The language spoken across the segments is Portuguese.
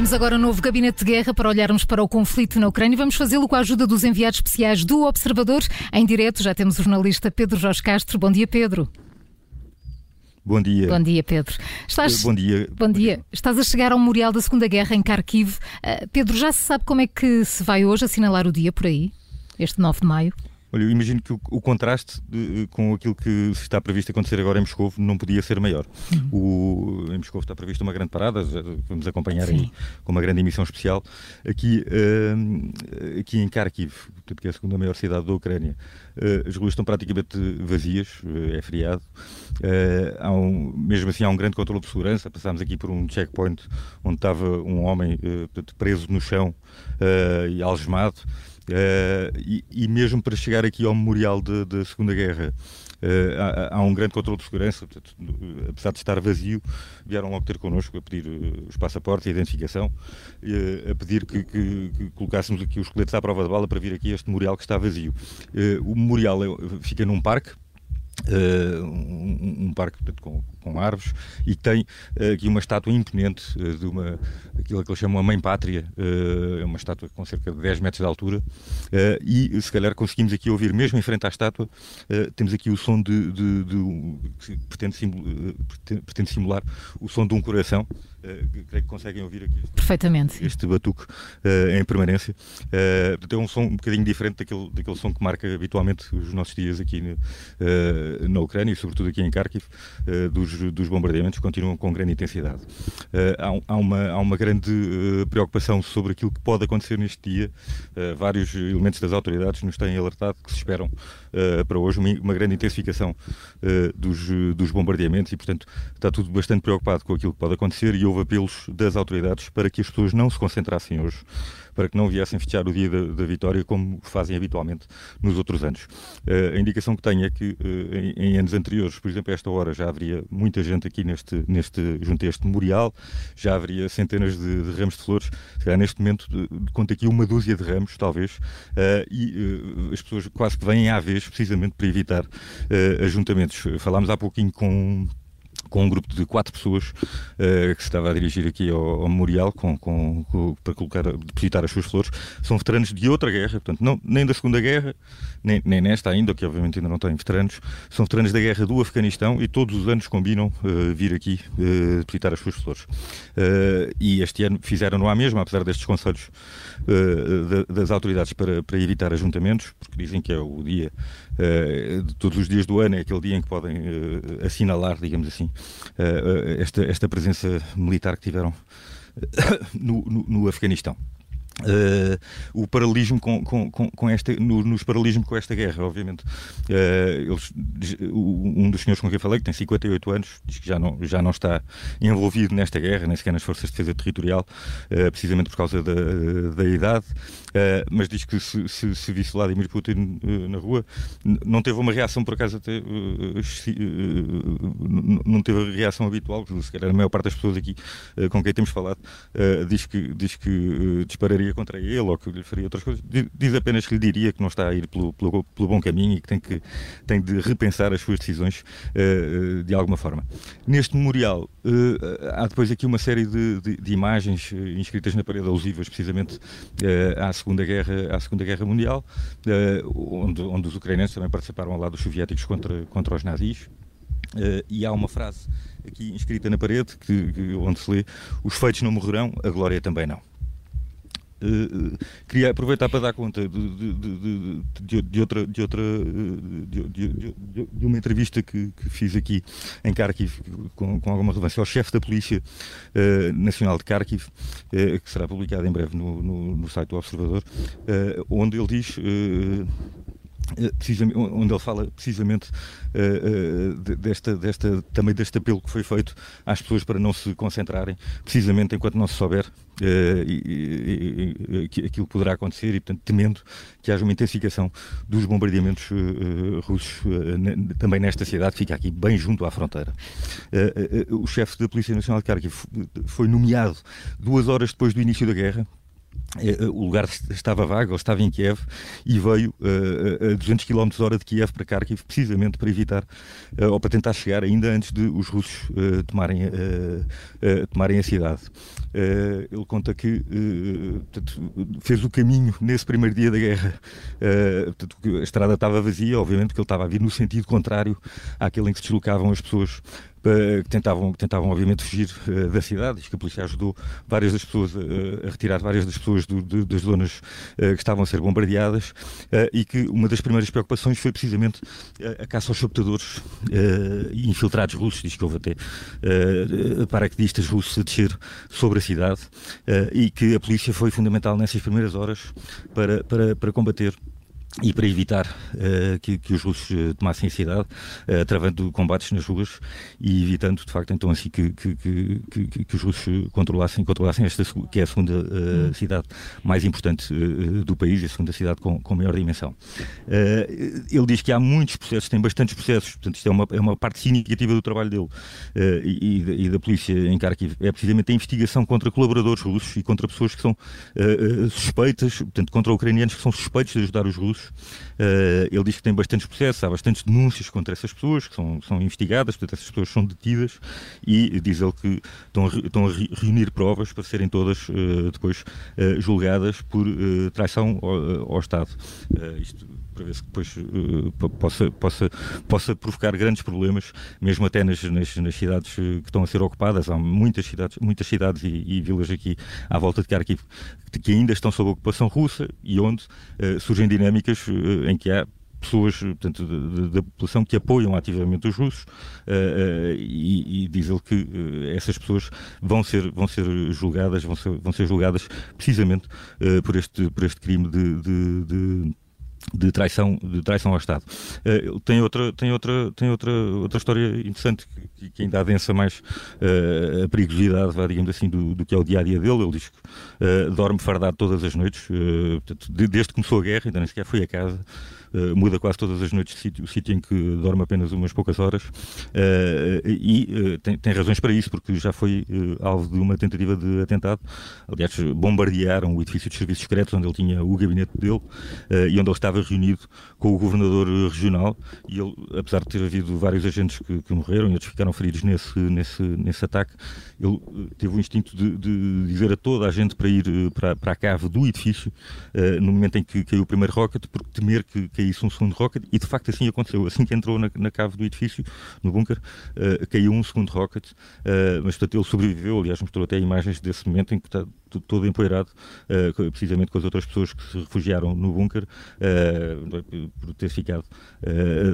Abrimos agora um novo gabinete de guerra para olharmos para o conflito na Ucrânia. Vamos fazê-lo com a ajuda dos enviados especiais do Observador. Em direto já temos o jornalista Pedro Jorge Castro. Bom dia, Pedro. Bom dia. Bom dia, Pedro. Estás... Bom dia. Bom dia. Estás a chegar ao Memorial da Segunda Guerra em Kharkiv. Uh, Pedro, já se sabe como é que se vai hoje assinalar o dia por aí? Este 9 de maio? Olha, eu imagino que o, o contraste de, com aquilo que está previsto acontecer agora em Moscou não podia ser maior. Uhum. O, em Moscou está prevista uma grande parada, vamos acompanhar Sim. aí com uma grande emissão especial. Aqui, uh, aqui em Kharkiv, que é a segunda maior cidade da Ucrânia, uh, as ruas estão praticamente vazias, uh, é feriado. há um, mesmo assim, há um grande controle de segurança. Passámos aqui por um checkpoint onde estava um homem preso no chão e algemado. Uh, e, e, mesmo para chegar aqui ao memorial da Segunda Guerra, uh, há, há, um grande controle de segurança, portanto, apesar de estar vazio, vieram logo ter connosco a pedir uh, os passaportes e a identificação, a pedir que, que, que, colocássemos aqui os coletes à prova de bala para vir aqui a este memorial que está vazio. o memorial é, fica num parque, Uh, um, um, parque portanto, com, com, árvores e tem uh, aqui uma estátua imponente uh, de uma, aquilo que eles chamam a Mãe Pátria, é uma estátua com cerca de 10 metros de altura e se calhar conseguimos aqui ouvir, mesmo em frente à estátua, temos aqui o som de, de, de, que pretende, pretende, simular o som de um coração Uh, creio que conseguem ouvir aqui este, Perfeitamente. este batuque uh, em permanência. Uh, tem um som um bocadinho diferente daquele, daquele som que marca habitualmente os nossos dias aqui no, uh, na Ucrânia e sobretudo aqui em Kharkiv, dos, dos bombardeamentos continuam com grande intensidade. Há, há, uma, há uma grande preocupação sobre aquilo que pode acontecer neste dia. vários elementos das autoridades nos têm alertado que se esperam para hoje uma, uma grande intensificação dos, dos bombardeamentos e, portanto, está tudo bastante preocupado com aquilo que pode acontecer e houve apelos das autoridades para que as pessoas não se concentrassem hoje, para que não viessem festejar o dia da, da vitória como fazem habitualmente nos outros anos. Uh, a indicação que tenho é que uh, em, em, anos anteriores, por exemplo, a esta hora já haveria muita gente aqui neste, neste, junto a este memorial, já haveria centenas de, de ramos de flores, se calhar neste momento conta aqui uma dúzia de ramos, talvez, uh, e as pessoas quase que vêm à vez, precisamente para evitar ajuntamentos. Falámos há pouquinho com com um grupo de quatro pessoas uh, que se estava a dirigir aqui ao, ao memorial com, com, com, para colocar, depositar as suas flores, são veteranos de outra guerra, portanto, não, nem da Segunda Guerra, nem, nem nesta ainda, que obviamente ainda não têm veteranos, são veteranos da guerra do Afeganistão e todos os anos combinam uh, vir aqui uh, depositar as suas flores. e este ano fizeram-no à mesma, apesar destes conselhos das autoridades para, para evitar ajuntamentos, porque dizem que é o dia de todos os dias do ano, é aquele dia em que podem assinalar, digamos assim, esta, esta presença militar que tiveram no, no, no Afeganistão. Uh, o paralelismo com, com, com esta, no, nos paralelismos com esta guerra, obviamente. Uh, eles, um dos senhores com quem falei, que tem 58 anos, diz que já não, já não está envolvido nesta guerra, nem sequer nas forças de defesa territorial, uh, precisamente por causa da, da idade, mas diz que se, se, se visse Vladimir Putin na rua, não teve uma reação, por acaso, até. não teve a reação habitual, se calhar a maior parte das pessoas aqui com quem temos falado diz que, diz que dispararia contra ele ou que lhe faria outras coisas. Diz apenas que lhe diria que não está a ir pelo, pelo, pelo bom caminho e que tem, que tem de repensar as suas decisões uh, de alguma forma. Neste memorial uh, há depois aqui uma série de, de, de imagens inscritas na parede alusivas precisamente uh, à, Segunda Guerra, à Segunda Guerra Mundial, onde, onde os ucranianos também participaram ao lado dos soviéticos contra, contra os nazis. e há uma frase aqui inscrita na parede que, que, onde se lê: Os feitos não morrerão, a glória também não. Uh, queria aproveitar para dar conta de, de, de, de outra, de, outra de, uma entrevista que, que, fiz aqui em Kharkiv com, com alguma relevância ao chefe da Polícia uh, Nacional de Kharkiv, uh, que será publicado em breve no, no, no site do Observador, onde ele diz eh, onde ele fala precisamente uh, uh, desta, desta, também deste apelo que foi feito às pessoas para não se concentrarem, precisamente enquanto não se souber uh, e, e, que aquilo poderá acontecer e, portanto, temendo que haja uma intensificação dos bombardeamentos russos também nesta cidade, fica aqui bem junto à fronteira. o chefe da Polícia Nacional de Kharkiv foi nomeado duas horas depois do início da guerra, o lugar estava vago, ele estava em Kiev e veio uh, a 200 km hora de Kiev para Kharkiv, precisamente para evitar uh, ou para tentar chegar ainda antes de os russos uh, tomarem, tomarem a cidade. ele conta que portanto, fez o caminho nesse primeiro dia da guerra. Portanto, a estrada estava vazia, obviamente, porque ele estava a vir no sentido contrário àquele em que se deslocavam as pessoas que tentavam, tentavam obviamente fugir uh, da cidade, que a polícia ajudou várias das pessoas uh, a retirar várias das pessoas do, das zonas uh, que estavam a ser bombardeadas e que uma das primeiras preocupações foi precisamente a caça aos sabotadores e infiltrados russos, diz que houve até paraquedistas russos a descer sobre a cidade e que a polícia foi fundamental nessas primeiras horas para, para, para combater e para evitar uh, que, que, os russos uh, tomassem a cidade, uh, travando combates nas ruas e evitando, de facto, então assim que, que, que os russos controlassem, controlassem esta, que é a segunda hum. cidade mais importante do país, a segunda cidade com, com maior dimensão. ele diz que há muitos processos, tem bastantes processos, portanto isto é uma, é uma parte significativa do trabalho dele e, e, da, polícia em Kharkiv, é precisamente a investigação contra colaboradores russos e contra pessoas que são suspeitas, portanto contra ucranianos que são suspeitos de ajudar os russos Uh, ele diz que tem bastantes processos, há bastantes denúncias contra essas pessoas que são, são investigadas, portanto, essas pessoas são detidas e diz ele que estão a, estão a reunir provas para serem todas uh, depois uh, julgadas por traição ao, ao Estado. isto para ver se depois possa, possa, possa provocar grandes problemas, mesmo até nas, nas, nas, cidades que estão a ser ocupadas. Há muitas cidades, muitas cidades e, e vilas aqui à volta de Kharkiv que ainda estão sob ocupação russa e onde uh, surgem dinâmicas uh, em que há pessoas portanto, da população que apoiam ativamente os russos uh, uh, e, e, diz ele que uh, essas pessoas vão ser, vão ser julgadas, vão ser, vão ser julgadas precisamente por, este, por este crime de, de, de de traição, de traição ao Estado. Uh, tem outra, tem outra, tem outra, outra história interessante que, que ainda adensa mais uh, a perigosidade, digamos assim, do, do, que é o dia a dia dele. Ele diz que uh, dorme fardado todas as noites, portanto, de, desde que começou a guerra, ainda nem sequer foi a casa. Uh, muda quase todas as noites o sítio em que dorme apenas umas poucas horas uh, e uh, tem, tem, razões para isso, porque já foi alvo de uma tentativa de atentado. Aliás, bombardearam o edifício de serviços secretos onde ele tinha o gabinete dele e onde ele estava reunido com o governador regional. E ele, apesar de ter havido vários agentes que, que morreram e outros ficaram feridos nesse, nesse, nesse ataque, ele teve o instinto de, de dizer a toda a gente para ir para, para a cave do edifício no momento em que caiu o primeiro rocket, porque temer que caísse um segundo rocket, e de facto assim aconteceu. Assim que entrou na, na cave do edifício, no bunker, uh, caiu um segundo rocket, uh, mas portanto ele sobreviveu. Aliás, mostrou até imagens desse momento em que está todo empoeirado, uh, precisamente com as outras pessoas que se refugiaram no bunker, por ter ficado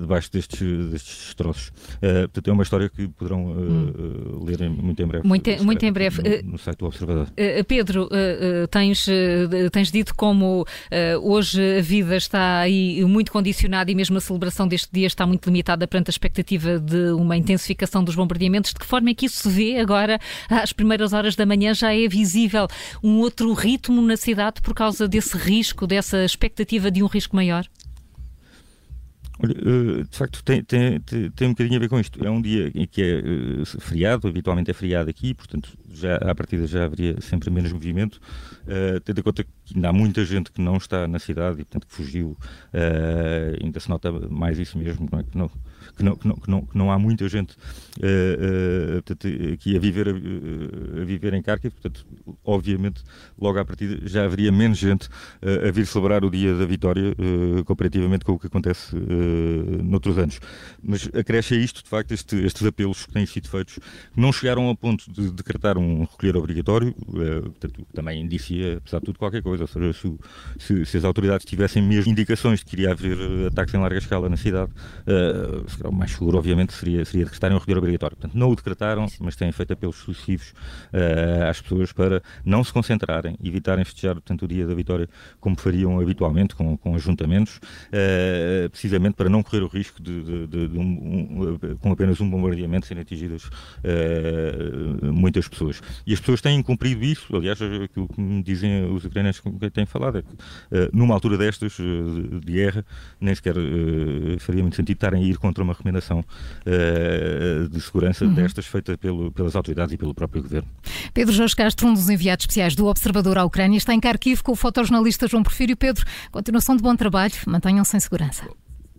debaixo destes, destes destroços. portanto, é uma história que poderão hum. ler muito em breve. Muito, muito em breve. No, no site do Observador. Pedro, tens, tens dito como hoje a vida está aí muito condicionada e mesmo a celebração deste dia está muito limitada perante a expectativa de uma intensificação dos bombardeamentos. De que forma é que isso se vê agora, às primeiras horas da manhã, já é visível um outro ritmo na cidade por causa desse risco, dessa expectativa de um risco maior? Olha, eh, de facto, tem, tem, tem, um bocadinho a ver com isto. É um dia em que é eh, feriado, habitualmente é feriado aqui, portanto, já, à partida já haveria sempre menos movimento. Uh, tendo em conta que ainda há muita gente que não está na cidade e, portanto, que fugiu, uh, ainda se nota mais isso mesmo, não é? que, não, que, não, que, não, que, não, que não há muita gente uh, portanto, aqui a viver, a, viver em Kharkiv, portanto, obviamente, logo à partida já haveria menos gente a vir celebrar o dia da vitória, comparativamente com o que acontece noutros anos. Mas acresce a isto, de facto, este, estes apelos que têm sido feitos, que não chegaram ao ponto de decretar um um recolher obrigatório, uh, portanto, também indicia, apesar de tudo, qualquer coisa. Ou seja, se, se, se, as autoridades tivessem mesmo indicações de que iria haver eh, ataques em larga escala na cidade, uh, o mais seguro, obviamente, seria, seria decretarem um recolher obrigatório. Portanto, não o decretaram, mas têm feito apelos sucessivos uh, às pessoas para não se concentrarem, evitarem festejar tanto o dia da vitória como fariam habitualmente, com, com ajuntamentos, uh, precisamente para não correr o risco de, de, de, de um, um, com apenas um bombardeamento serem atingidas muitas pessoas pessoas. E as pessoas têm cumprido isso, aliás, aquilo que me dizem os ucranianos com quem têm falado, é que uh, numa altura destas uh, de guerra, nem sequer uh, faria muito sentido estarem a ir contra uma recomendação de segurança uhum. destas feita pelo, pelas autoridades e pelo próprio governo. Pedro Jorge Castro, um dos enviados especiais do Observador à Ucrânia, está em Kharkiv com o fotojornalista João Porfírio. Pedro, continuação de bom trabalho, mantenham-se em segurança.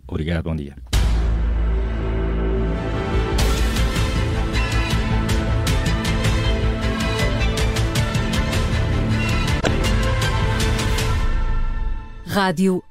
Obrigado, bom dia. Rádio